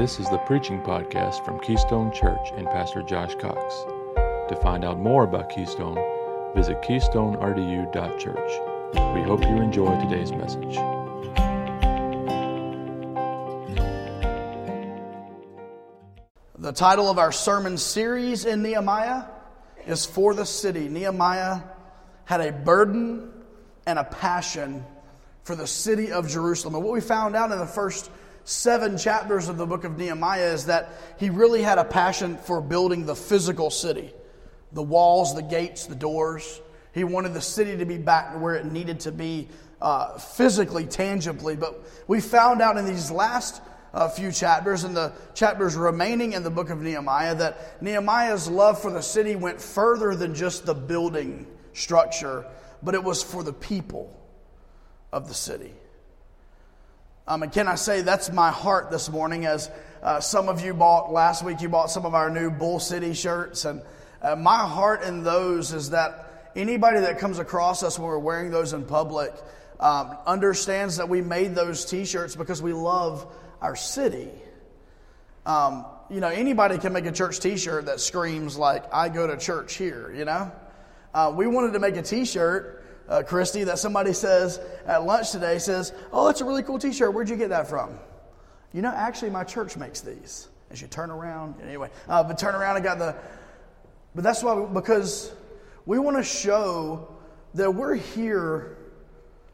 This is the preaching podcast from Keystone Church and Pastor Josh Cox. To find out more about Keystone, visit keystonerdu.church. We hope you enjoy today's message. The title of our sermon series in Nehemiah is For the City. Nehemiah had a burden and a passion for the city of Jerusalem. And what we found out in the first seven chapters of the book of Nehemiah is that he really had a passion for building the physical city the walls, the gates, the doors. He wanted the city to be back where it needed to be uh, physically, tangibly. But we found out in these last uh, few chapters, in the chapters remaining in the book of Nehemiah, that Nehemiah's love for the city went further than just the building structure, but it was for the people of the city. Um, and can I say that's my heart this morning as uh, some of you bought last week, you bought some of our new Bull City shirts. And uh, my heart in those is that anybody that comes across us when we're wearing those in public um, understands that we made those t shirts because we love our city. Um, you know, anybody can make a church t shirt that screams, like, I go to church here, you know? Uh, we wanted to make a t shirt uh, Christy, that somebody says at lunch today says, Oh, that's a really cool t shirt. Where'd you get that from? You know, actually, my church makes these. As you turn around, anyway, uh, but turn around and got the. But that's why, because we want to show that we're here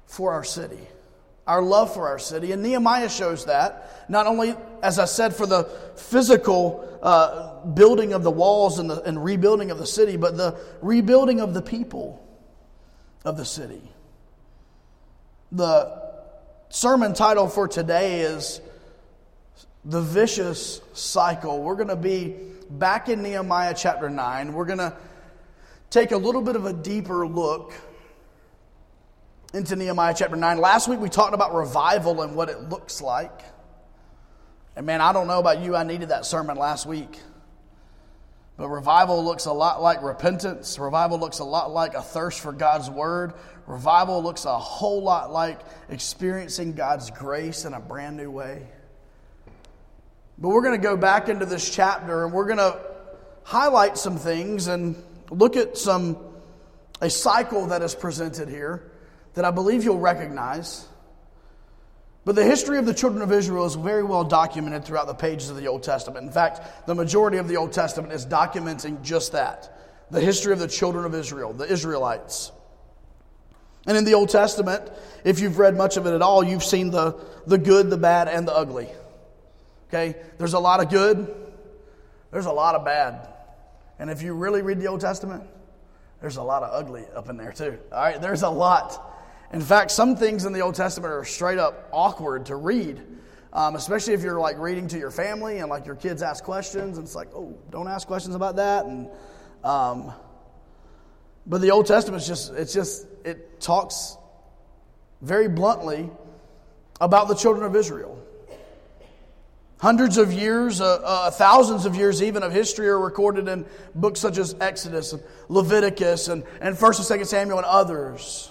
for our city, our love for our city. And Nehemiah shows that, not only, as I said, for the physical uh, building of the walls and, the, and rebuilding of the city, but the rebuilding of the people of the city. The sermon title for today is The Vicious Cycle. We're going to be back in Nehemiah chapter 9. We're going to take a little bit of a deeper look into Nehemiah chapter 9. Last week we talked about revival and what it looks like. And man, I don't know about you, I needed that sermon last week. But revival looks a lot like repentance. Revival looks a lot like a thirst for God's word. Revival looks a whole lot like experiencing God's grace in a brand new way. But we're going to go back into this chapter and we're going to highlight some things and look at some a cycle that is presented here that I believe you'll recognize. But the history of the children of Israel is very well documented throughout the pages of the Old Testament. In fact, the majority of the Old Testament is documenting just that the history of the children of Israel, the Israelites. And in the Old Testament, if you've read much of it at all, you've seen the, the good, the bad, and the ugly. Okay? There's a lot of good, there's a lot of bad. And if you really read the Old Testament, there's a lot of ugly up in there too. All right? There's a lot. In fact, some things in the Old Testament are straight up awkward to read, um, especially if you're like reading to your family and like your kids ask questions, and it's like, oh, don't ask questions about that. And um, but the Old Testament just it's just it talks very bluntly about the children of Israel. Hundreds of years, uh, uh, thousands of years even of history are recorded in books such as Exodus and Leviticus and, and 1st and 2nd Samuel and others.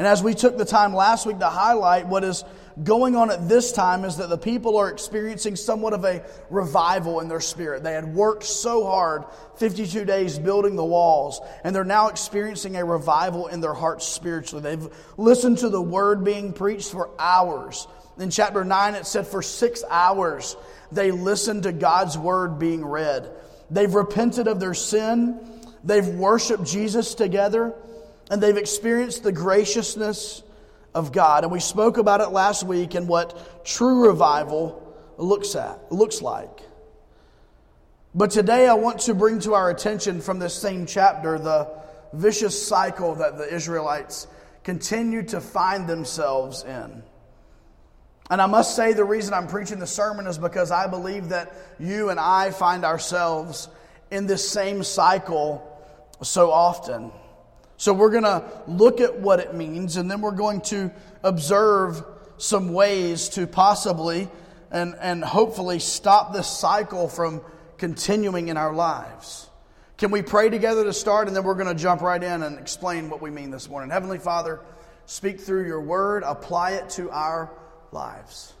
And as we took the time last week to highlight what is going on at this time is that the people are experiencing somewhat of a revival in their spirit. They had worked so hard 52 days building the walls, and they're now experiencing a revival in their hearts spiritually. They've listened to the word being preached for hours. In chapter 9, it said for six hours they listened to God's word being read. They've repented of their sin, they've worshiped Jesus together and they've experienced the graciousness of God. And we spoke about it last week and what true revival looks at looks like. But today I want to bring to our attention from this same chapter the vicious cycle that the Israelites continue to find themselves in. And I must say, the reason I'm preaching the sermon is because I believe that you and I find ourselves in this same cycle so often. So we're going to look at what it means, and then we're going to observe some ways to possibly and, and hopefully stop this cycle from continuing in our lives. Can we pray together to start, and then we're going to jump right in and explain what we mean this morning? Heavenly Father, speak through your word, apply it to our lives.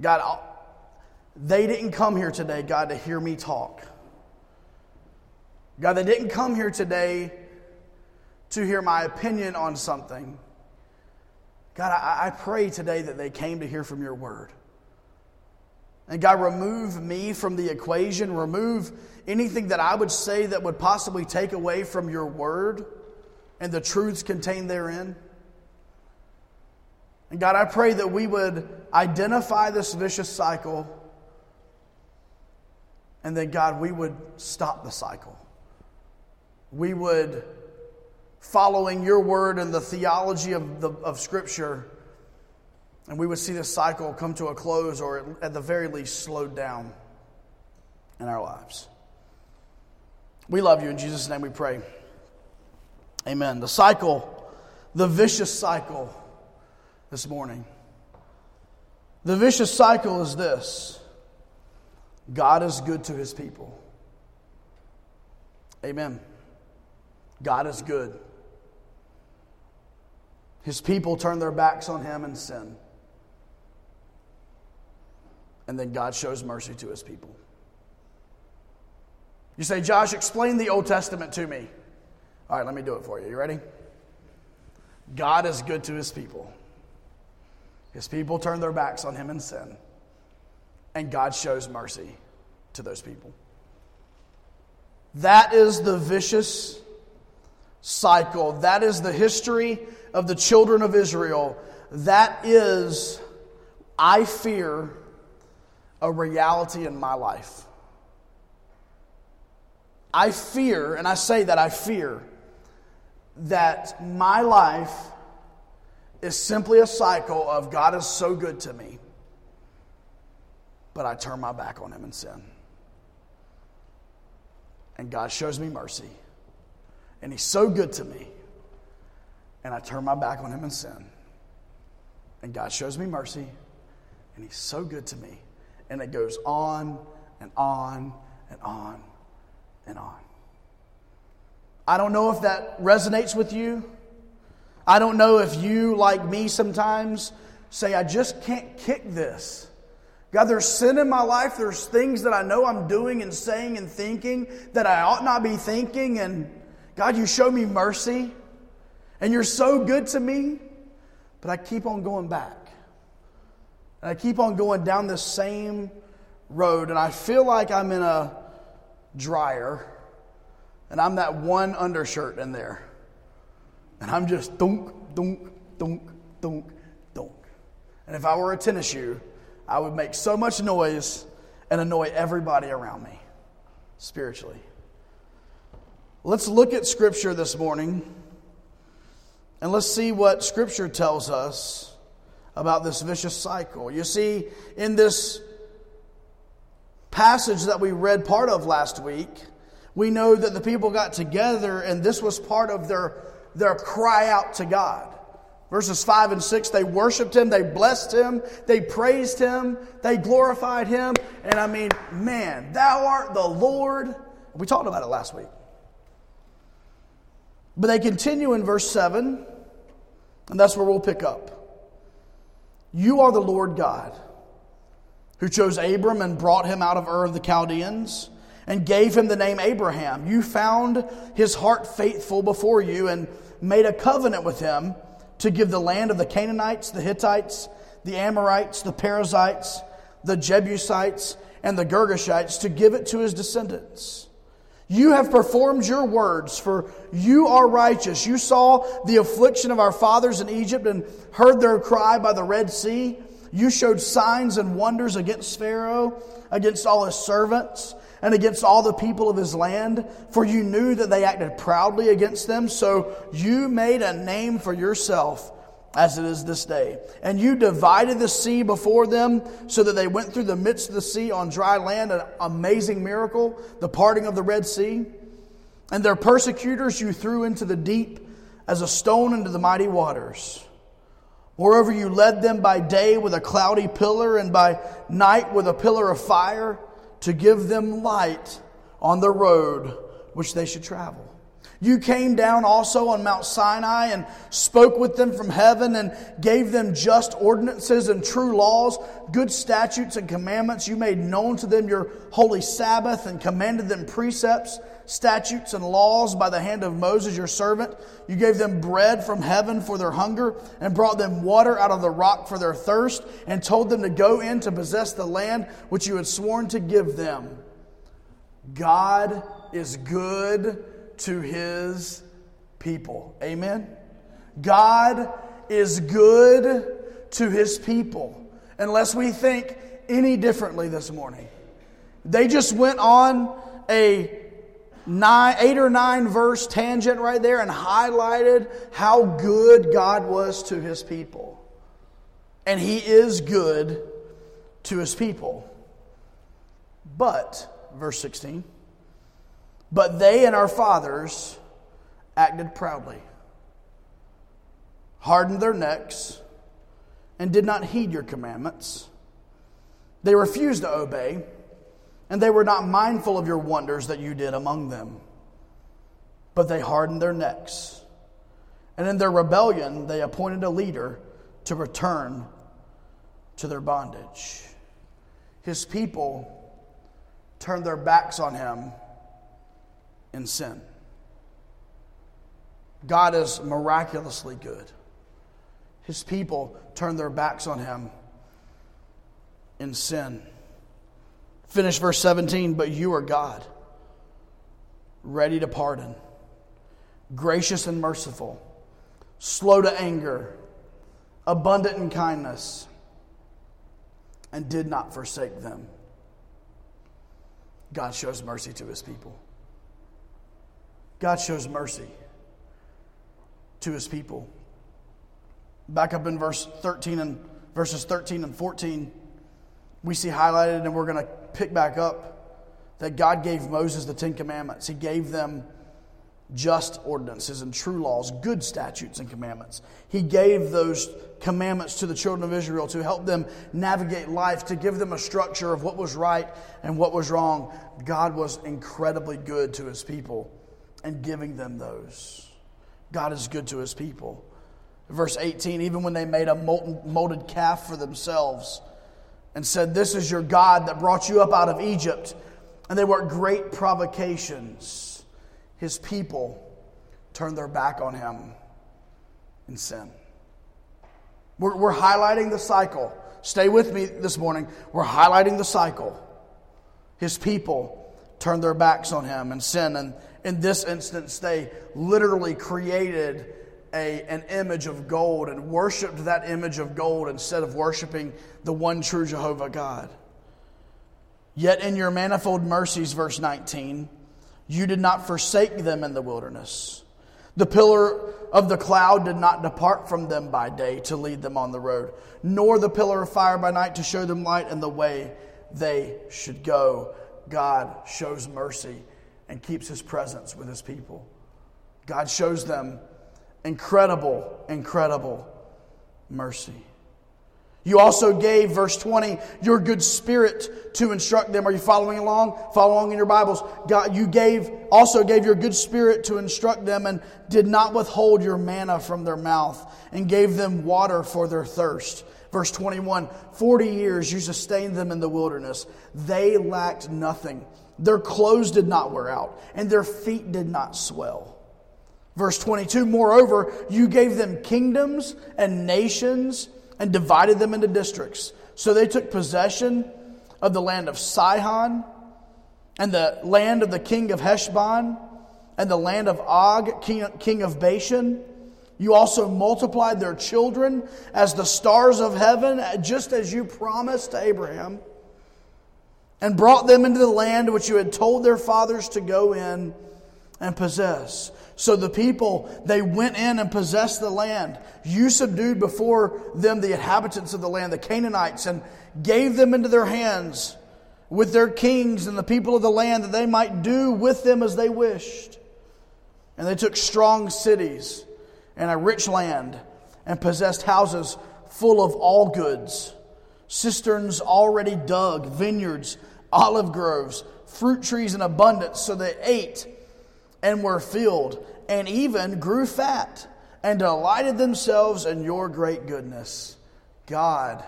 God, they didn't come here today, God, to hear me talk. God, they didn't come here today to hear my opinion on something. God, I, I pray today that they came to hear from your word. And God, remove me from the equation. Remove anything that I would say that would possibly take away from your word and the truths contained therein. And God, I pray that we would identify this vicious cycle and that, God, we would stop the cycle. We would, following your word and the theology of, the, of Scripture, and we would see this cycle come to a close or at the very least slowed down in our lives. We love you. In Jesus' name we pray. Amen. The cycle, the vicious cycle this morning. The vicious cycle is this God is good to his people. Amen. God is good. His people turn their backs on him and sin. And then God shows mercy to his people. You say, Josh, explain the Old Testament to me. All right, let me do it for you. You ready? God is good to his people. His people turn their backs on him and sin. And God shows mercy to those people. That is the vicious cycle. That is the history of the children of Israel. That is, I fear, a reality in my life. I fear, and I say that I fear, that my life is simply a cycle of God is so good to me, but I turn my back on Him and sin. And God shows me mercy, and He's so good to me, and I turn my back on Him and sin. And God shows me mercy, and He's so good to me. And it goes on and on and on and on. I don't know if that resonates with you. I don't know if you, like me sometimes, say, I just can't kick this. God, there's sin in my life. There's things that I know I'm doing and saying and thinking that I ought not be thinking. And God, you show me mercy. And you're so good to me. But I keep on going back. And I keep on going down this same road. And I feel like I'm in a dryer and I'm that one undershirt in there. And I'm just dunk, dunk, dunk, dunk, dunk. And if I were a tennis shoe, I would make so much noise and annoy everybody around me spiritually. Let's look at Scripture this morning and let's see what Scripture tells us about this vicious cycle. You see, in this passage that we read part of last week, we know that the people got together and this was part of their, their cry out to God. Verses 5 and 6, they worshiped him, they blessed him, they praised him, they glorified him. And I mean, man, thou art the Lord. We talked about it last week. But they continue in verse 7, and that's where we'll pick up. You are the Lord God who chose Abram and brought him out of Ur of the Chaldeans and gave him the name Abraham. You found his heart faithful before you and made a covenant with him to give the land of the Canaanites, the Hittites, the Amorites, the Perizzites, the Jebusites, and the Girgashites to give it to his descendants. You have performed your words, for you are righteous. You saw the affliction of our fathers in Egypt and heard their cry by the Red Sea. You showed signs and wonders against Pharaoh, against all his servants and against all the people of his land, for you knew that they acted proudly against them. So you made a name for yourself as it is this day. And you divided the sea before them so that they went through the midst of the sea on dry land, an amazing miracle, the parting of the Red Sea. And their persecutors you threw into the deep as a stone into the mighty waters. Moreover, you led them by day with a cloudy pillar and by night with a pillar of fire to give them light on the road which they should travel. You came down also on Mount Sinai and spoke with them from heaven and gave them just ordinances and true laws, good statutes and commandments. You made known to them your holy Sabbath and commanded them precepts, statutes, and laws by the hand of Moses your servant. You gave them bread from heaven for their hunger and brought them water out of the rock for their thirst and told them to go in to possess the land which you had sworn to give them. God is good to his people. Amen? God is good to his people, unless we think any differently this morning. They just went on a nine, eight or nine verse tangent right there and highlighted how good God was to his people. And he is good to his people. But, verse 16, but they and our fathers acted proudly, hardened their necks, and did not heed your commandments. They refused to obey, and they were not mindful of your wonders that you did among them. But they hardened their necks, and in their rebellion they appointed a leader to return to their bondage. His people turned their backs on him in sin. God is miraculously good. His people turn their backs on him in sin. Finish verse 17, but you are God, ready to pardon, gracious and merciful, slow to anger, abundant in kindness, and did not forsake them. God shows mercy to his people. God shows mercy to his people. Back up in verse 13 and verses 13 and 14, we see highlighted, and we're going to pick back up that God gave Moses the Ten Commandments. He gave them just ordinances and true laws, good statutes and commandments. He gave those commandments to the children of Israel to help them navigate life, to give them a structure of what was right and what was wrong. God was incredibly good to his people and giving them those. God is good to his people. Verse 18, even when they made a molten, molded calf for themselves and said, This is your God that brought you up out of Egypt, and they were great provocations, his people turned their back on him in sin. We're, we're highlighting the cycle. Stay with me this morning. We're highlighting the cycle. His people turned their backs on him and sin. And in this instance, they literally created a, an image of gold and worshiped that image of gold instead of worshiping the one true Jehovah God. Yet in your manifold mercies, verse 19, you did not forsake them in the wilderness. The pillar of the cloud did not depart from them by day to lead them on the road, nor the pillar of fire by night to show them light and the way they should go. God shows mercy and keeps his presence with his people. God shows them incredible, incredible mercy. You also gave, verse 20, your good spirit to instruct them. Are you following along? Follow along in your Bibles. God, you gave, also gave your good spirit to instruct them and did not withhold your manna from their mouth and gave them water for their thirst. Verse 21 40 years you sustained them in the wilderness. They lacked nothing. Their clothes did not wear out, and their feet did not swell. Verse 22 Moreover, you gave them kingdoms and nations and divided them into districts. So they took possession of the land of Sihon and the land of the king of Heshbon and the land of Og, king of Bashan you also multiplied their children as the stars of heaven, just as you promised to Abraham, and brought them into the land which you had told their fathers to go in and possess. So the people, they went in and possessed the land. You subdued before them the inhabitants of the land, the Canaanites, and gave them into their hands with their kings and the people of the land that they might do with them as they wished. And they took strong cities and a rich land, and possessed houses full of all goods, cisterns already dug, vineyards, olive groves, fruit trees in abundance, so they ate and were filled, and even grew fat and delighted themselves in your great goodness. God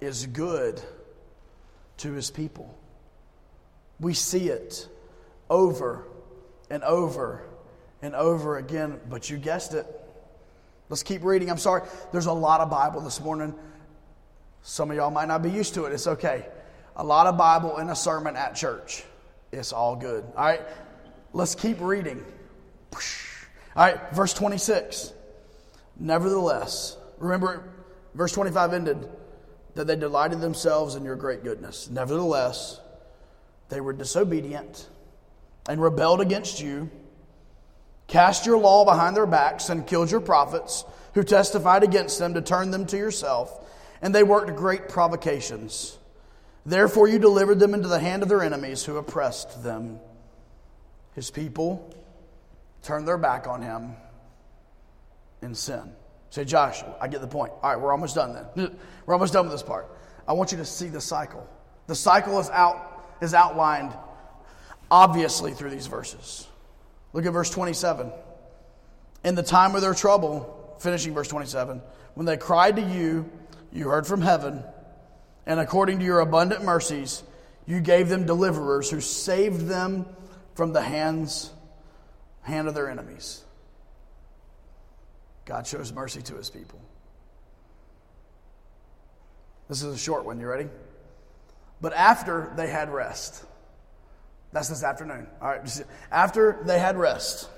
is good to his people. We see it over and over and over again, but you guessed it. Let's keep reading. I'm sorry, there's a lot of Bible this morning. Some of y'all might not be used to it. It's okay. A lot of Bible in a sermon at church. It's all good. All right, let's keep reading. All right, verse 26. Nevertheless, remember, verse 25 ended that they delighted themselves in your great goodness. Nevertheless, they were disobedient and rebelled against you, cast your law behind their backs, and killed your prophets who testified against them to turn them to yourself. And they worked great provocations. Therefore, you delivered them into the hand of their enemies who oppressed them. His people turned their back on him in sin. Say, Josh, I get the point. All right, we're almost done then. We're almost done with this part. I want you to see the cycle. The cycle is out is outlined obviously through these verses. Look at verse 27. In the time of their trouble, finishing verse 27, when they cried to you, you heard from heaven, and according to your abundant mercies, you gave them deliverers who saved them from the hands hand of their enemies. God shows mercy to his people. This is a short one. You ready? But after they had rest, that's this afternoon. All right. After they had rest,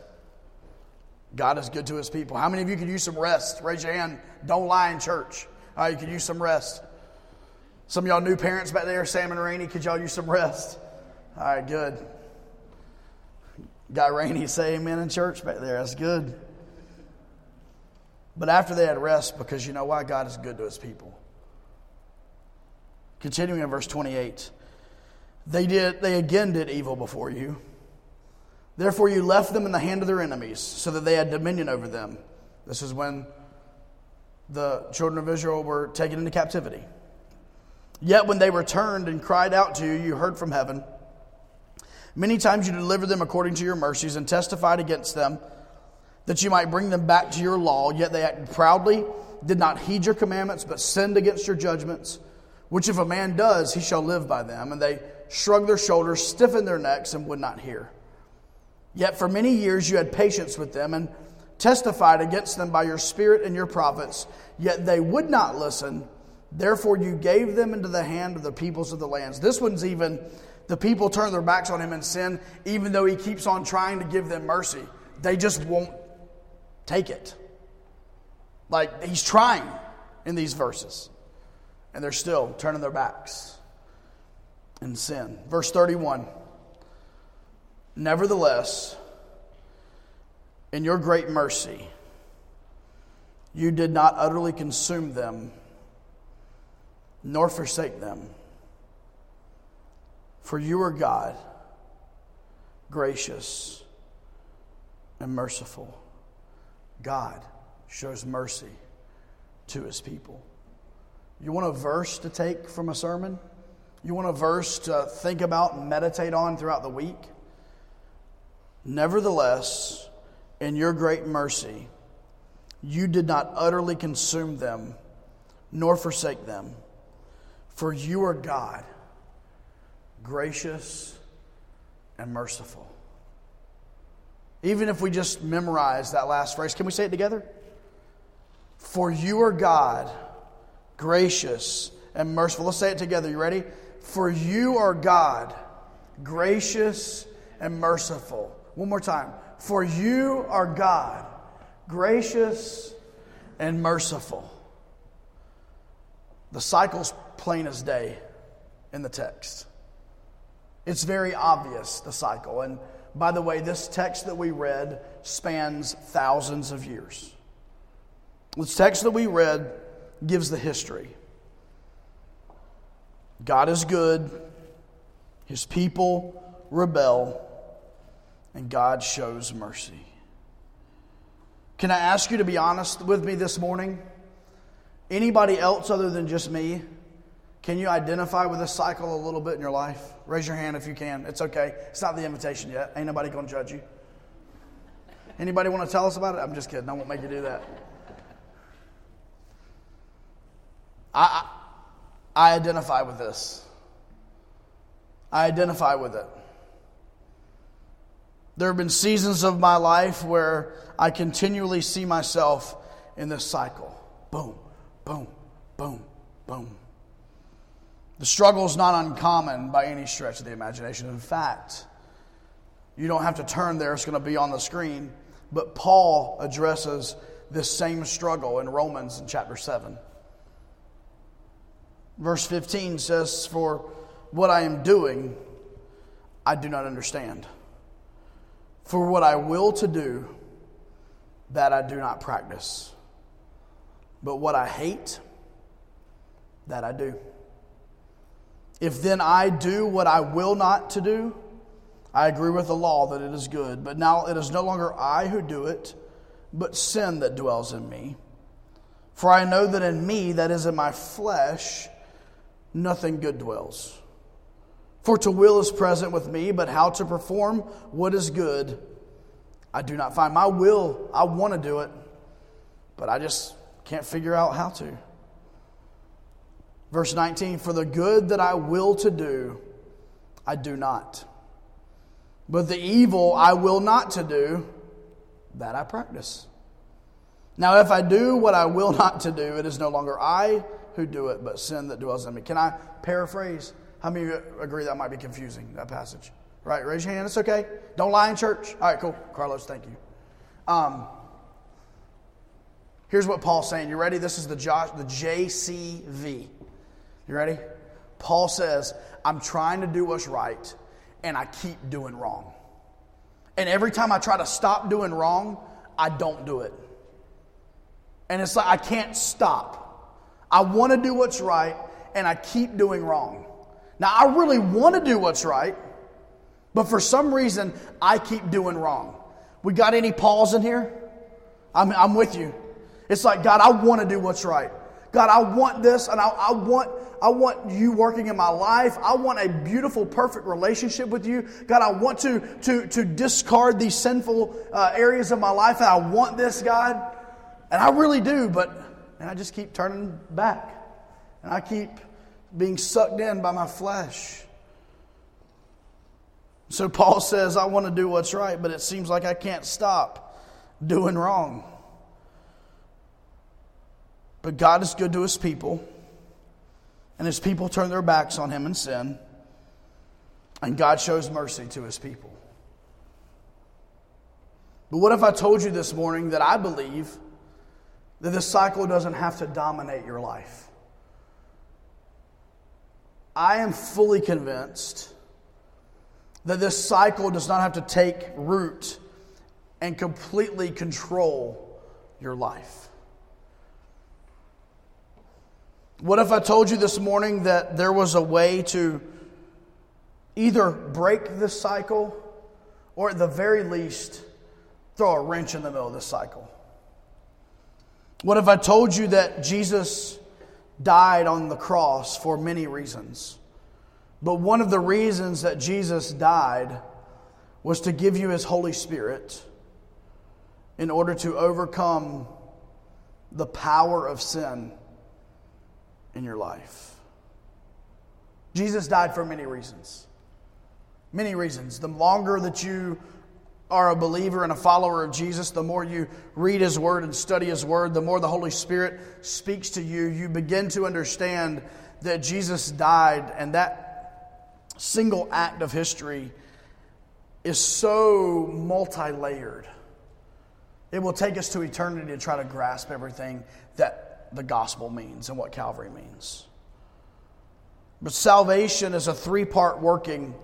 God is good to his people. How many of you could use some rest? Raise your hand. Don't lie in church. All right, you could use some rest. Some of y'all new parents back there, Sam and Rainey, could y'all use some rest? All right, good. Got Rainey say amen in church back there. That's good. But after they had rest, because you know why? God is good to his people. Continuing in verse 28. They did they again did evil before you. Therefore you left them in the hand of their enemies, so that they had dominion over them. This is when the children of Israel were taken into captivity. Yet when they returned and cried out to you, you heard from heaven. Many times you delivered them according to your mercies and testified against them that you might bring them back to your law. Yet they acted proudly, did not heed your commandments, but sinned against your judgments, which if a man does, he shall live by them. And they shrugged their shoulders, stiffened their necks, and would not hear. Yet for many years you had patience with them and testified against them by your spirit and your prophets, yet they would not listen. Therefore you gave them into the hand of the peoples of the lands. This one's even the people turn their backs on him in sin, even though he keeps on trying to give them mercy. They just won't take it. Like he's trying in these verses, and they're still turning their backs in sin. Verse 31 Nevertheless, in your great mercy, you did not utterly consume them, nor forsake them. For you are God, gracious and merciful. God shows mercy to his people. You want a verse to take from a sermon? You want a verse to think about and meditate on throughout the week? Nevertheless, in your great mercy, you did not utterly consume them, nor forsake them. For you are God, gracious and merciful. Even if we just memorize that last phrase, can we say it together? For you are God, gracious and merciful. Let's say it together. You ready? For you are God, gracious and merciful. One more time. For you are God, gracious and merciful. The cycle's plain as day in the text. It's very obvious, the cycle. And by the way, this text that we read spans thousands of years. This text that we read gives the history. God is good, his people rebel, and God shows mercy. Can I ask you to be honest with me this morning? Anybody else other than just me? Can you identify with this cycle a little bit in your life? Raise your hand if you can. It's okay. It's not the invitation yet. Ain't nobody going to judge you. Anybody want to tell us about it? I'm just kidding. I won't make you do that. I, I, I identify with this. I identify with it. There have been seasons of my life where I continually see myself in this cycle. Boom, boom, boom, boom. The struggle is not uncommon by any stretch of the imagination. In fact, you don't have to turn there, it's going to be on the screen. But Paul addresses this same struggle in Romans in chapter 7. Verse 15 says, For what I am doing, I do not understand. For what I will to do, that I do not practice. But what I hate, that I do. If then I do what I will not to do, I agree with the law that it is good. But now it is no longer I who do it, but sin that dwells in me. For I know that in me, that is in my flesh, nothing good dwells. For to will is present with me, but how to perform what is good, I do not find. My will, I want to do it, but I just can't figure out how to. Verse 19 For the good that I will to do, I do not. But the evil I will not to do, that I practice. Now, if I do what I will not to do, it is no longer I who do it, but sin that dwells in me. Can I paraphrase? How many of you agree that might be confusing, that passage? Right, raise your hand. It's okay. Don't lie in church. All right, cool. Carlos, thank you. Um, here's what Paul's saying. You ready? This is the, Josh, the JCV. You ready? Paul says, I'm trying to do what's right, and I keep doing wrong. And every time I try to stop doing wrong, I don't do it. And it's like I can't stop. I want to do what's right, and I keep doing wrong. Now, I really want to do what's right, but for some reason, I keep doing wrong. We got any Pauls in here? I'm, I'm with you. It's like, God, I want to do what's right. God, I want this, and I, I, want I want you working in my life. I want a beautiful, perfect relationship with you. God, I want to to to discard these sinful uh, areas of my life, and I want this, God, and I really do. But and I just keep turning back, and I keep being sucked in by my flesh. So Paul says, I want to do what's right, but it seems like I can't stop doing wrong. But God is good to his people, and his people turn their backs on him and sin, and God shows mercy to his people. But what if I told you this morning that I believe that this cycle doesn't have to dominate your life? I am fully convinced that this cycle does not have to take root and completely control your life. What if I told you this morning that there was a way to either break this cycle or at the very least throw a wrench in the middle of this cycle? What if I told you that Jesus died on the cross for many reasons? But one of the reasons that Jesus died was to give you his Holy Spirit in order to overcome the power of sin in your life. Jesus died for many reasons. Many reasons. The longer that you are a believer and a follower of Jesus, the more you read His Word and study His Word, the more the Holy Spirit speaks to you, you begin to understand that Jesus died, and that single act of history is so multi layered. It will take us to eternity to try to grasp everything that the gospel means and what Calvary means. But salvation is a three part working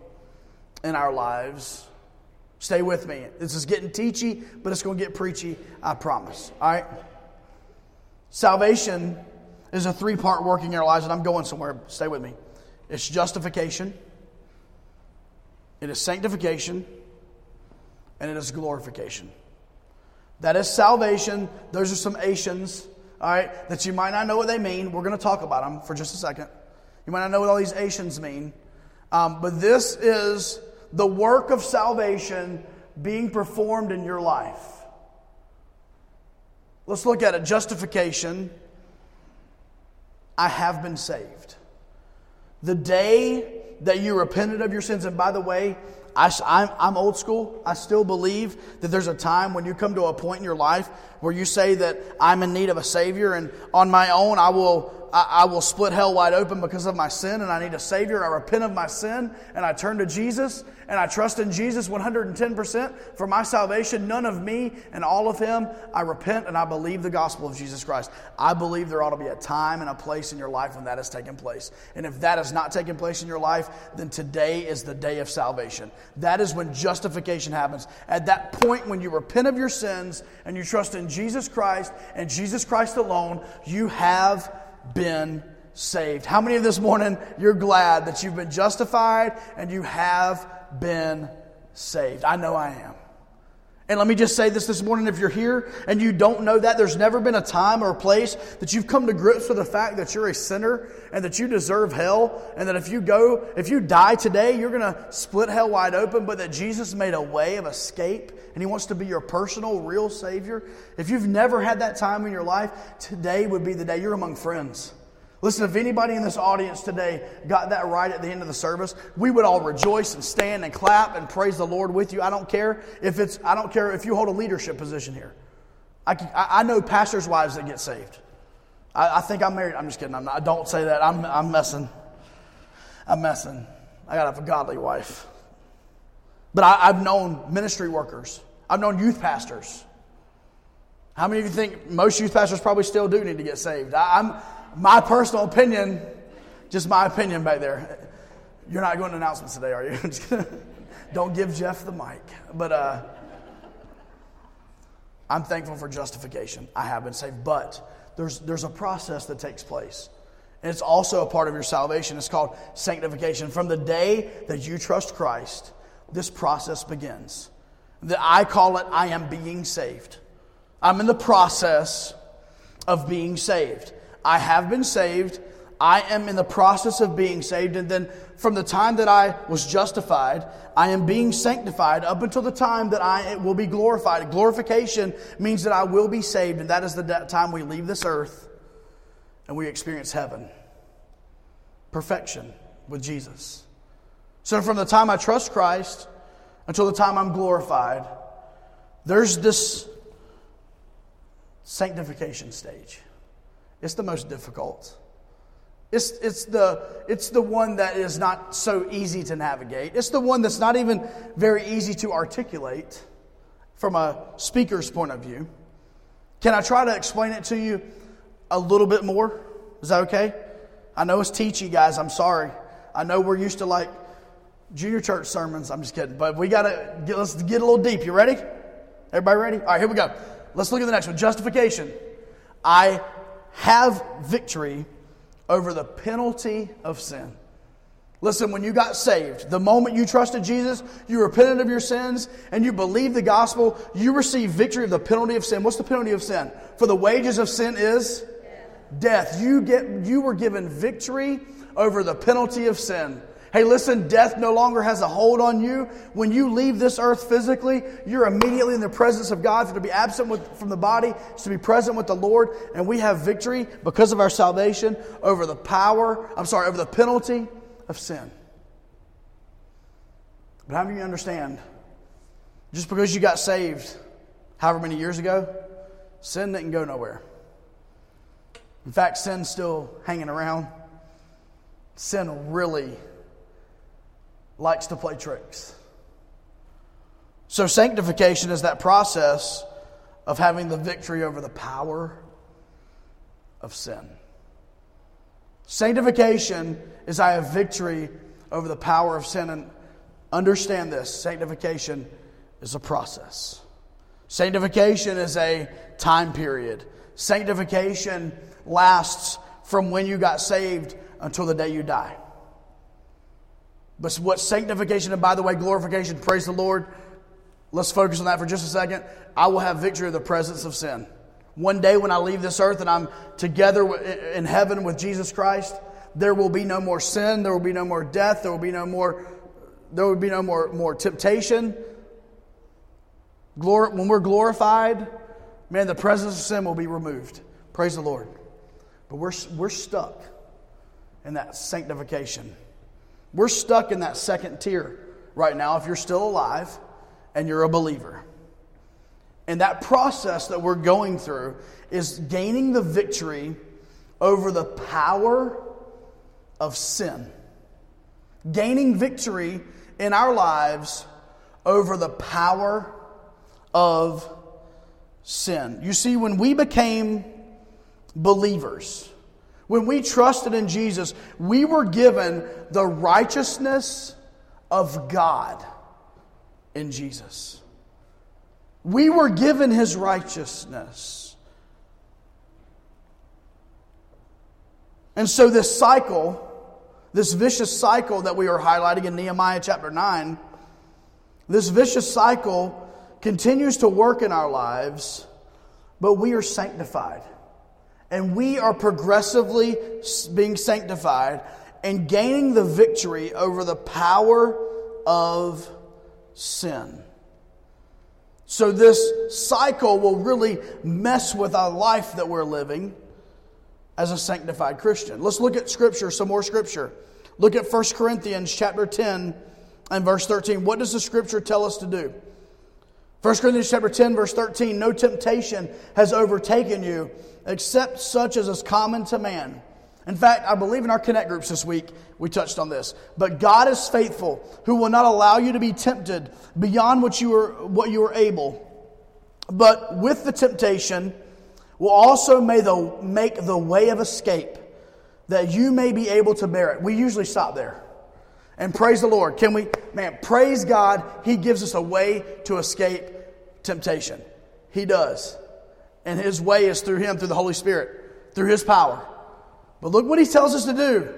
in our lives. Stay with me. This is getting teachy, but it's going to get preachy, I promise. All right? Salvation is a three part working in our lives, and I'm going somewhere. Stay with me. It's justification, it is sanctification, and it is glorification. That is salvation. Those are some Asians all right, that you might not know what they mean. We're going to talk about them for just a second. You might not know what all these Asians mean. Um, but this is the work of salvation being performed in your life. Let's look at it. Justification. I have been saved. The day that you repented of your sins, and by the way, I, am old school. I still believe that there's a time when you come to a point in your life where you say that I'm in need of a Savior, and on my own, I will I, I, will split hell wide open because of my sin and I need a Savior. I repent of my sin and I turn to Jesus and I trust in Jesus 110% for my salvation. None of me and all of Him. I repent and I believe the gospel of Jesus Christ. I believe there ought to be a time and a place in your life when that has taken place. And if that has not taken place in your life, then today is the day of salvation. That is when justification happens. At that point, when you repent of your sins and you trust in Jesus Christ and Jesus Christ alone, you have been saved. How many of this morning you're glad that you've been justified and you have been saved? I know I am. And let me just say this this morning if you're here and you don't know that, there's never been a time or a place that you've come to grips with the fact that you're a sinner and that you deserve hell and that if you go, if you die today, you're going to split hell wide open, but that Jesus made a way of escape and He wants to be your personal, real Savior. If you've never had that time in your life, today would be the day you're among friends. Listen, if anybody in this audience today got that right at the end of the service, we would all rejoice and stand and clap and praise the Lord with you. I don't care if it's, I don't care if you hold a leadership position here. I, I know pastors' wives that get saved. I, I think I'm married. I'm just kidding. I'm not, I don't say that. I'm, I'm messing. I'm messing. I got to have a godly wife. But I, I've known ministry workers. I've known youth pastors. How many of you think most youth pastors probably still do need to get saved? I, am my personal opinion, just my opinion back there. You're not going to announcements today, are you? Don't give Jeff the mic. But uh, I'm thankful for justification. I have been saved. But there's, there's a process that takes place. And it's also a part of your salvation. It's called sanctification. From the day that you trust Christ, this process begins. That I call it, I am being saved. I'm in the process of being saved. I have been saved. I am in the process of being saved. And then from the time that I was justified, I am being sanctified up until the time that I will be glorified. Glorification means that I will be saved, and that is the time we leave this earth and we experience heaven. Perfection with Jesus. So from the time I trust Christ until the time I'm glorified, there's this sanctification stage. It's the most difficult. It's, it's, the, it's the one that is not so easy to navigate. It's the one that's not even very easy to articulate from a speaker's point of view. Can I try to explain it to you a little bit more? Is that okay? I know it's teachy, guys. I'm sorry. I know we're used to like junior church sermons. I'm just kidding. But we got to get, let's get a little deep. You ready? Everybody ready? All right, here we go. Let's look at the next one justification. I have victory over the penalty of sin. Listen, when you got saved, the moment you trusted Jesus, you repented of your sins, and you believed the gospel, you received victory of the penalty of sin. What's the penalty of sin? For the wages of sin is death. You, get, you were given victory over the penalty of sin. Hey, listen, death no longer has a hold on you. When you leave this earth physically, you're immediately in the presence of God. To be absent with, from the body is to be present with the Lord. And we have victory because of our salvation over the power, I'm sorry, over the penalty of sin. But how do you understand? Just because you got saved however many years ago, sin didn't go nowhere. In fact, sin's still hanging around. Sin really likes to play tricks. So, sanctification is that process of having the victory over the power of sin. Sanctification is I have victory over the power of sin. And understand this sanctification is a process. Sanctification is a time period. Sanctification lasts from when you got saved until the day you die. But what sanctification, and by the way, glorification, praise the Lord. Let's focus on that for just a second. I will have victory of the presence of sin. One day when I leave this earth and I'm together in heaven with Jesus Christ, there will be no more sin, there will be no more death, there will be no more there will be no more, more temptation. Glor- when we're glorified, man, the presence of sin will be removed. Praise the Lord. But we're, we're stuck in that sanctification. We're stuck in that second tier right now if you're still alive and you're a believer. And that process that we're going through is gaining the victory over the power of sin. Gaining victory in our lives over the power of sin. You see, when we became believers, when we trusted in Jesus, we were given the righteousness of God in Jesus. We were given his righteousness. And so, this cycle, this vicious cycle that we are highlighting in Nehemiah chapter 9, this vicious cycle continues to work in our lives, but we are sanctified. And we are progressively being sanctified and gaining the victory over the power of sin. So, this cycle will really mess with our life that we're living as a sanctified Christian. Let's look at scripture, some more scripture. Look at 1 Corinthians chapter 10 and verse 13. What does the scripture tell us to do? 1 Corinthians chapter 10 verse 13, no temptation has overtaken you except such as is common to man. In fact, I believe in our connect groups this week, we touched on this. But God is faithful, who will not allow you to be tempted beyond what you are, what you are able. But with the temptation, will also may the, make the way of escape, that you may be able to bear it. We usually stop there. And praise the Lord. Can we, man, praise God. He gives us a way to escape temptation. He does. And His way is through Him, through the Holy Spirit, through His power. But look what He tells us to do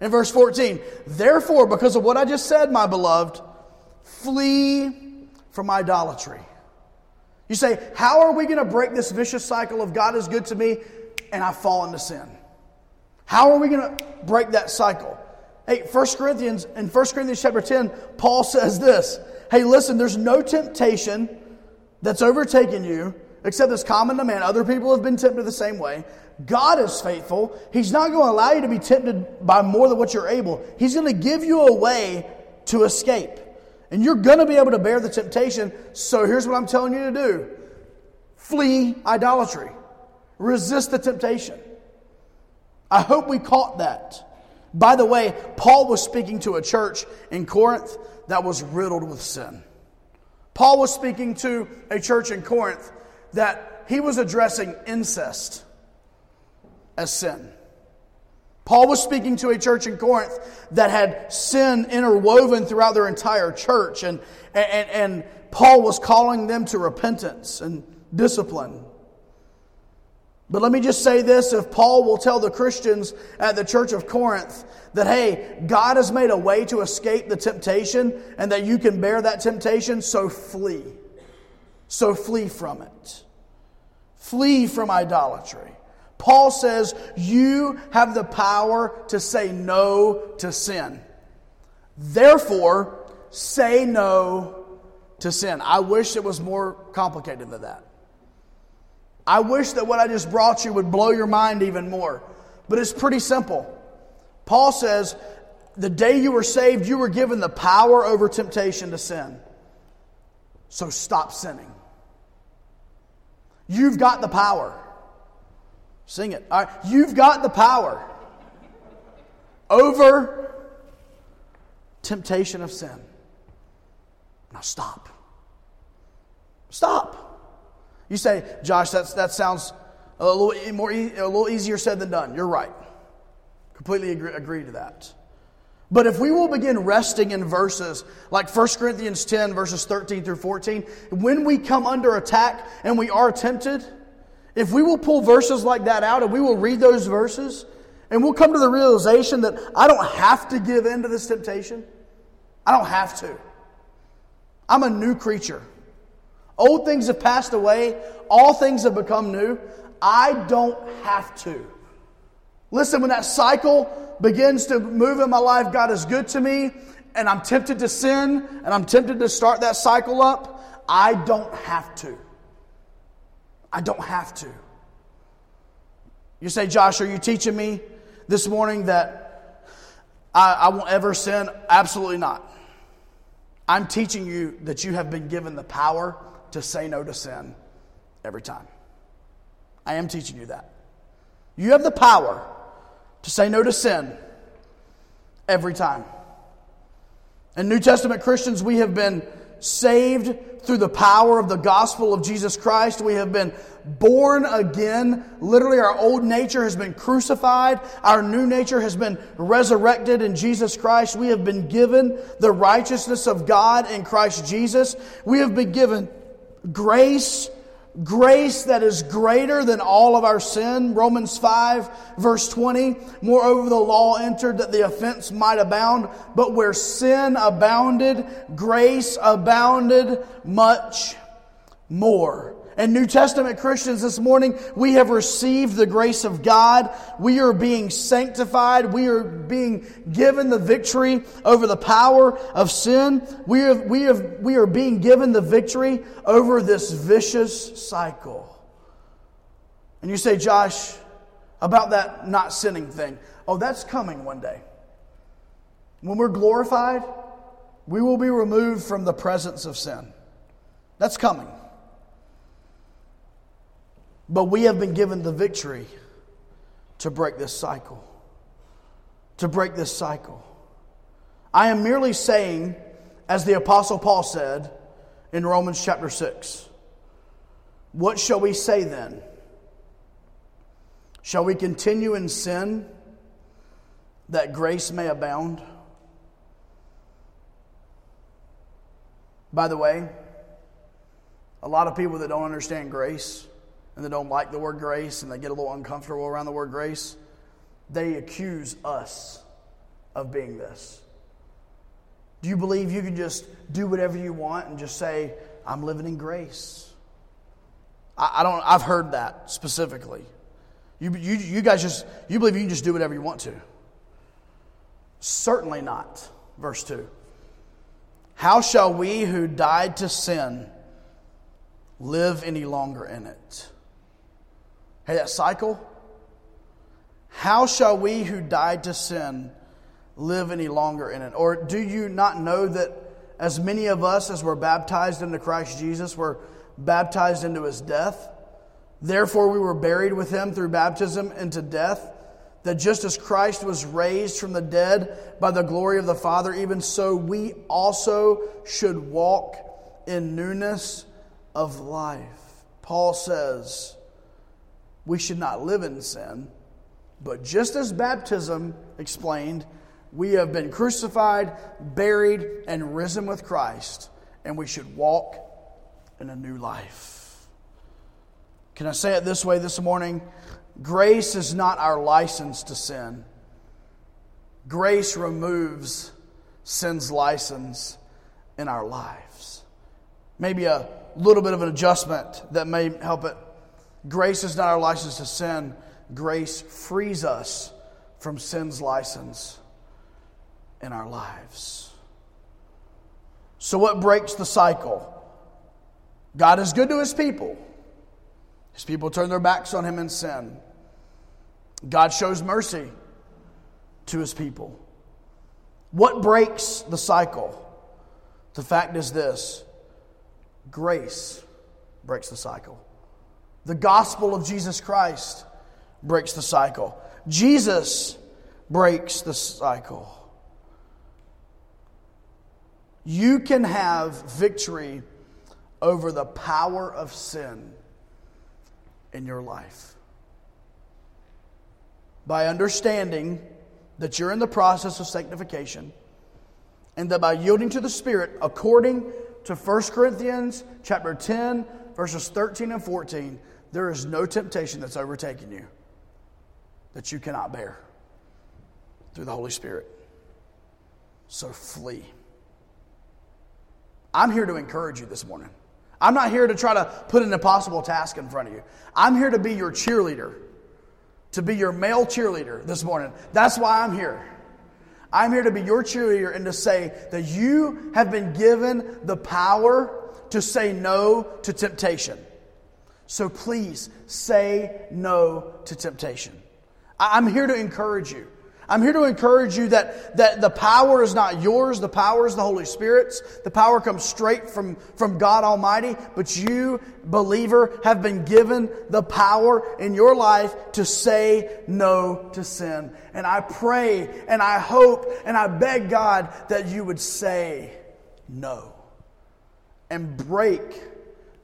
in verse 14. Therefore, because of what I just said, my beloved, flee from idolatry. You say, How are we going to break this vicious cycle of God is good to me and I fall into sin? How are we going to break that cycle? Hey, 1 Corinthians, in 1 Corinthians chapter 10, Paul says this Hey, listen, there's no temptation that's overtaken you except it's common to man. Other people have been tempted the same way. God is faithful. He's not going to allow you to be tempted by more than what you're able. He's going to give you a way to escape. And you're going to be able to bear the temptation. So here's what I'm telling you to do flee idolatry, resist the temptation. I hope we caught that. By the way, Paul was speaking to a church in Corinth that was riddled with sin. Paul was speaking to a church in Corinth that he was addressing incest as sin. Paul was speaking to a church in Corinth that had sin interwoven throughout their entire church, and, and, and Paul was calling them to repentance and discipline. But let me just say this if Paul will tell the Christians at the church of Corinth that, hey, God has made a way to escape the temptation and that you can bear that temptation, so flee. So flee from it. Flee from idolatry. Paul says you have the power to say no to sin. Therefore, say no to sin. I wish it was more complicated than that. I wish that what I just brought you would blow your mind even more. But it's pretty simple. Paul says, the day you were saved, you were given the power over temptation to sin. So stop sinning. You've got the power. Sing it. All right. You've got the power over temptation of sin. Now stop. Stop. You say, Josh, that's, that sounds a little, more, a little easier said than done. You're right. Completely agree, agree to that. But if we will begin resting in verses like 1 Corinthians 10, verses 13 through 14, when we come under attack and we are tempted, if we will pull verses like that out and we will read those verses, and we'll come to the realization that I don't have to give in to this temptation. I don't have to. I'm a new creature. Old things have passed away, all things have become new. I don't have to. Listen, when that cycle begins to move in my life, God is good to me, and I'm tempted to sin, and I'm tempted to start that cycle up, I don't have to. I don't have to. You say, Josh, are you teaching me this morning that I, I won't ever sin? Absolutely not. I'm teaching you that you have been given the power to say no to sin every time. I am teaching you that. You have the power to say no to sin every time. And New Testament Christians, we have been saved through the power of the gospel of Jesus Christ. We have been born again. Literally, our old nature has been crucified. Our new nature has been resurrected in Jesus Christ. We have been given the righteousness of God in Christ Jesus. We have been given grace grace that is greater than all of our sin. Romans 5, verse 20. Moreover, the law entered that the offense might abound, but where sin abounded, grace abounded much more. And New Testament Christians this morning, we have received the grace of God. We are being sanctified. We are being given the victory over the power of sin. We, have, we, have, we are being given the victory over this vicious cycle. And you say, Josh, about that not sinning thing. Oh, that's coming one day. When we're glorified, we will be removed from the presence of sin. That's coming. But we have been given the victory to break this cycle. To break this cycle. I am merely saying, as the Apostle Paul said in Romans chapter 6, what shall we say then? Shall we continue in sin that grace may abound? By the way, a lot of people that don't understand grace and they don't like the word grace and they get a little uncomfortable around the word grace, they accuse us of being this. Do you believe you can just do whatever you want and just say, I'm living in grace? I, I don't, I've heard that specifically. You, you, you guys just, you believe you can just do whatever you want to. Certainly not. Verse 2. How shall we who died to sin live any longer in it? Hey, that cycle? How shall we who died to sin live any longer in it? Or do you not know that as many of us as were baptized into Christ Jesus were baptized into his death? Therefore, we were buried with him through baptism into death, that just as Christ was raised from the dead by the glory of the Father, even so we also should walk in newness of life. Paul says, we should not live in sin. But just as baptism explained, we have been crucified, buried, and risen with Christ, and we should walk in a new life. Can I say it this way this morning? Grace is not our license to sin. Grace removes sin's license in our lives. Maybe a little bit of an adjustment that may help it Grace is not our license to sin, grace frees us from sin's license in our lives. So, what breaks the cycle? God is good to his people. His people turn their backs on him in sin. God shows mercy to his people. What breaks the cycle? The fact is this grace breaks the cycle. The gospel of Jesus Christ breaks the cycle. Jesus breaks the cycle. You can have victory over the power of sin in your life by understanding that you're in the process of sanctification and that by yielding to the spirit according to 1 Corinthians chapter 10 verses 13 and 14 there is no temptation that's overtaken you that you cannot bear through the Holy Spirit. So flee. I'm here to encourage you this morning. I'm not here to try to put an impossible task in front of you. I'm here to be your cheerleader, to be your male cheerleader this morning. That's why I'm here. I'm here to be your cheerleader and to say that you have been given the power to say no to temptation. So please say no to temptation. I'm here to encourage you. I'm here to encourage you that, that the power is not yours, the power is the Holy Spirit's. The power comes straight from, from God Almighty, but you, believer, have been given the power in your life to say no to sin. And I pray and I hope and I beg God that you would say no and break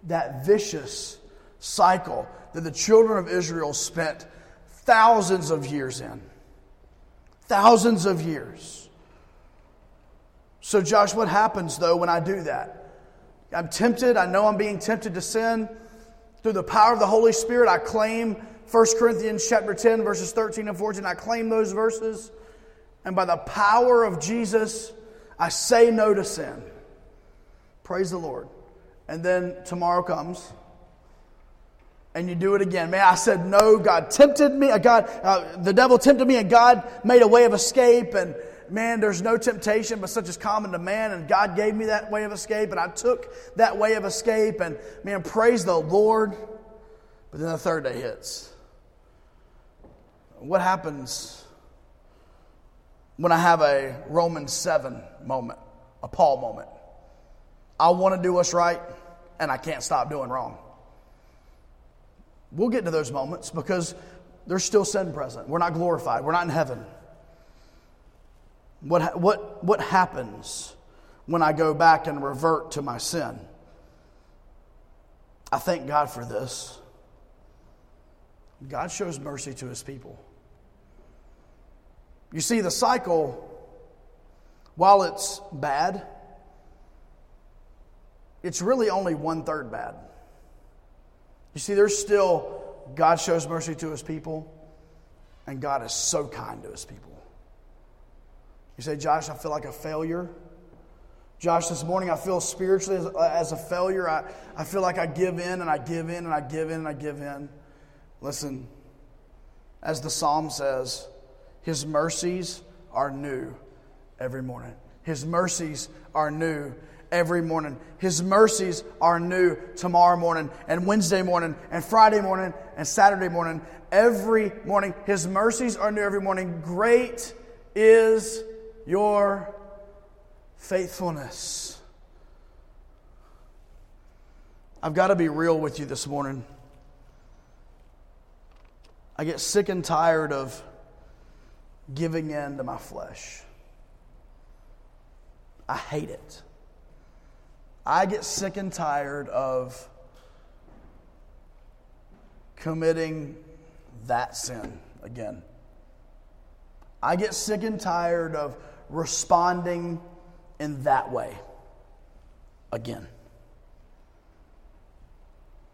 that vicious cycle that the children of Israel spent thousands of years in. Thousands of years. So, Josh, what happens though when I do that? I'm tempted. I know I'm being tempted to sin. Through the power of the Holy Spirit, I claim 1 Corinthians chapter 10, verses 13 and 14. I claim those verses. And by the power of Jesus, I say no to sin. Praise the Lord. And then tomorrow comes and you do it again. Man, I said no. God tempted me. God, uh, the devil tempted me, and God made a way of escape. And man, there's no temptation but such as common to man. And God gave me that way of escape, and I took that way of escape. And man, praise the Lord. But then the third day hits. What happens when I have a Romans 7 moment, a Paul moment? I want to do what's right, and I can't stop doing wrong. We'll get to those moments because there's still sin present. We're not glorified, we're not in heaven. What, what, what happens when I go back and revert to my sin? I thank God for this. God shows mercy to his people. You see, the cycle, while it's bad, it's really only one third bad. You see, there's still, God shows mercy to his people, and God is so kind to his people. You say, Josh, I feel like a failure. Josh, this morning I feel spiritually as, as, a failure. I, I feel like I give in and I give in and I give in and I give in. Listen, as the psalm says, his mercies are new every morning. His mercies are new every morning. His mercies are new tomorrow morning and Wednesday morning and Friday morning and Saturday morning. Every morning. His mercies are new every morning. Great is your faithfulness. I've got to be real with you this morning. I get sick and tired of giving in to my flesh. I hate it. I get sick and tired of committing that sin again. I get sick and tired of responding in that way again.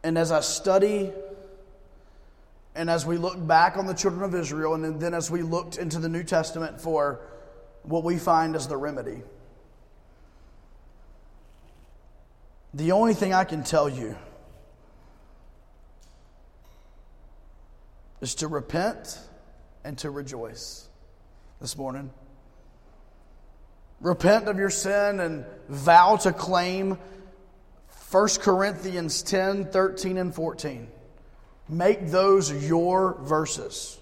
And as I study and as we look back on the children of Israel, and then as we looked into the New Testament for what we find as the remedy. The only thing I can tell you is to repent and to rejoice this morning. Repent of your sin and vow to claim 1 Corinthians 10 13 and 14. Make those your verses.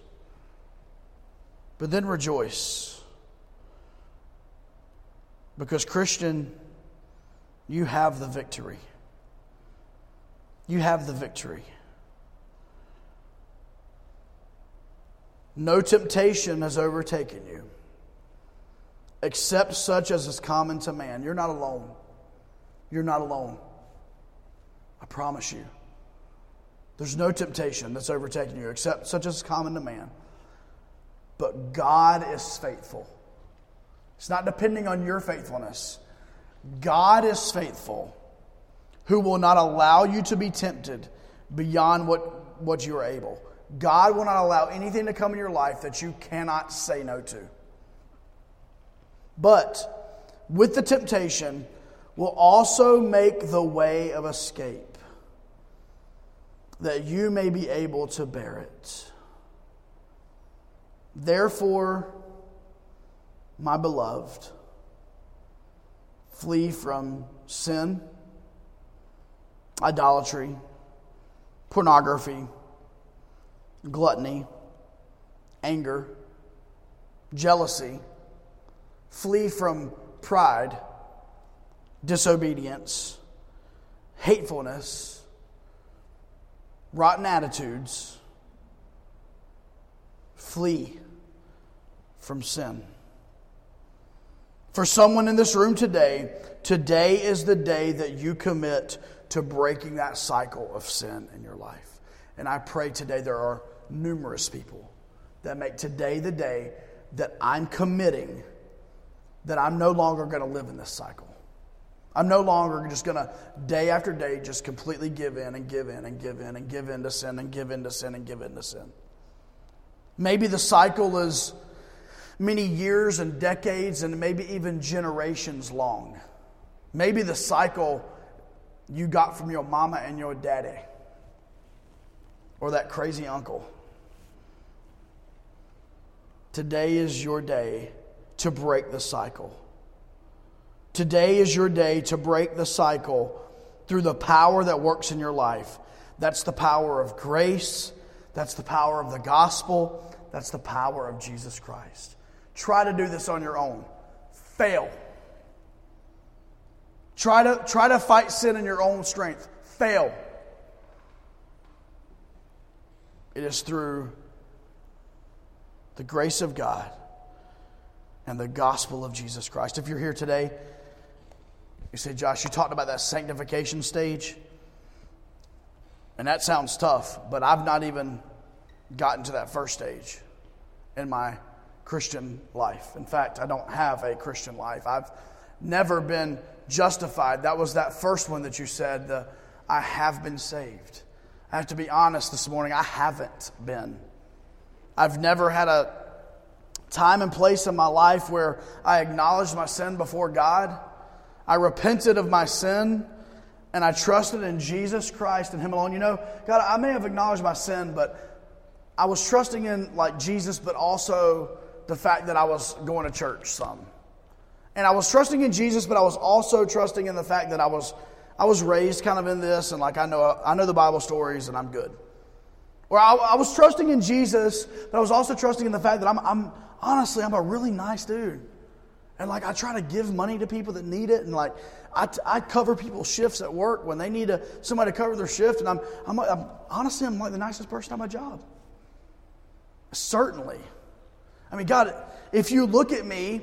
But then rejoice. Because, Christian, you have the victory. You have the victory. No temptation has overtaken you except such as is common to man. You're not alone. You're not alone. I promise you. There's no temptation that's overtaken you except such as is common to man. But God is faithful. It's not depending on your faithfulness. God is faithful, who will not allow you to be tempted beyond what, what you are able. God will not allow anything to come in your life that you cannot say no to. But with the temptation, will also make the way of escape, that you may be able to bear it. Therefore, my beloved, Flee from sin, idolatry, pornography, gluttony, anger, jealousy. Flee from pride, disobedience, hatefulness, rotten attitudes. Flee from sin. For someone in this room today, today is the day that you commit to breaking that cycle of sin in your life. And I pray today there are numerous people that make today the day that I'm committing that I'm no longer going to live in this cycle. I'm no longer just going to, day after day, just completely give in and give in and give in and give in to sin and give in to sin and give in to sin. Maybe the cycle is many years and decades and maybe even generations long. Maybe the cycle you got from your mama and your daddy or that crazy uncle. Today is your day to break the cycle. Today is your day to break the cycle through the power that works in your life. That's the power of grace, that's the power of the gospel, that's the power of Jesus Christ. Try to do this on your own. Fail. Try to, try to fight sin in your own strength. Fail. It is through the grace of God and the gospel of Jesus Christ. If you're here today, you say, Josh, you talked about that sanctification stage. And that sounds tough, but I've not even gotten to that first stage in my Christian life. In fact, I don't have a Christian life. I've never been justified. That was that first one that you said, the I have been saved. I have to be honest this morning, I haven't been. I've never had a time and place in my life where I acknowledged my sin before God. I repented of my sin and I trusted in Jesus Christ and Him alone. You know, God, I may have acknowledged my sin, but I was trusting in like Jesus, but also the fact that I was going to church some. And I was trusting in Jesus, but I was also trusting in the fact that I was I was raised kind of in this, and like I know I know the Bible stories, and I'm good. Or I, I was trusting in Jesus, but I was also trusting in the fact that I'm, I'm honestly I'm a really nice dude, and like I try to give money to people that need it, and like I, I cover people's shifts at work when they need a, somebody to cover their shift, and I'm, I'm, I'm honestly I'm like the nicest person on my job. Certainly, I mean God, if you look at me,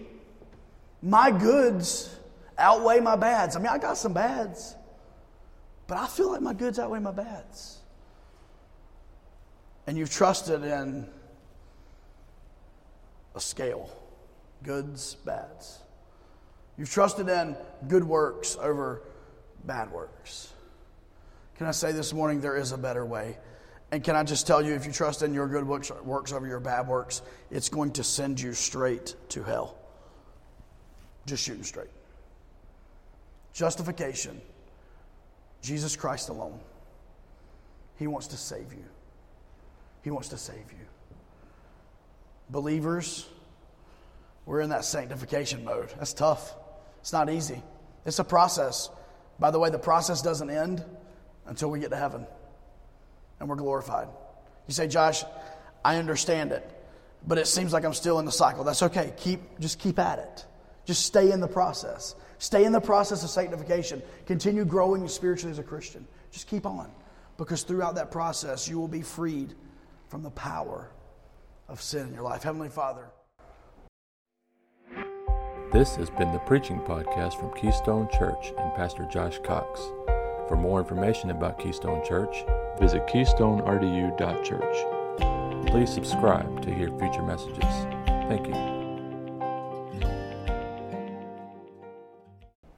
my goods outweigh my bads. I mean I got some bads. But I feel like my goods outweigh my bads. And you've trusted in a scale goods, bads. You've trusted in good works over bad works. Can I say this morning there is a better way? And can I just tell you, if you trust in your good works, works over your bad works, it's going to send you straight to hell. Just shooting straight. Justification Jesus Christ alone. He wants to save you. He wants to save you. Believers, we're in that sanctification mode. That's tough. It's not easy. It's a process. By the way, the process doesn't end until we get to heaven and we're glorified. You say, Josh, I understand it, but it seems like I'm still in the cycle. That's okay. Keep just keep at it. Just stay in the process. Stay in the process of sanctification. Continue growing spiritually as a Christian. Just keep on. Because throughout that process, you will be freed from the power of sin in your life. Heavenly Father. This has been the preaching podcast from Keystone Church and Pastor Josh Cox. For more information about Keystone Church, visit keystonerdu.church. Please subscribe to hear future messages. Thank you.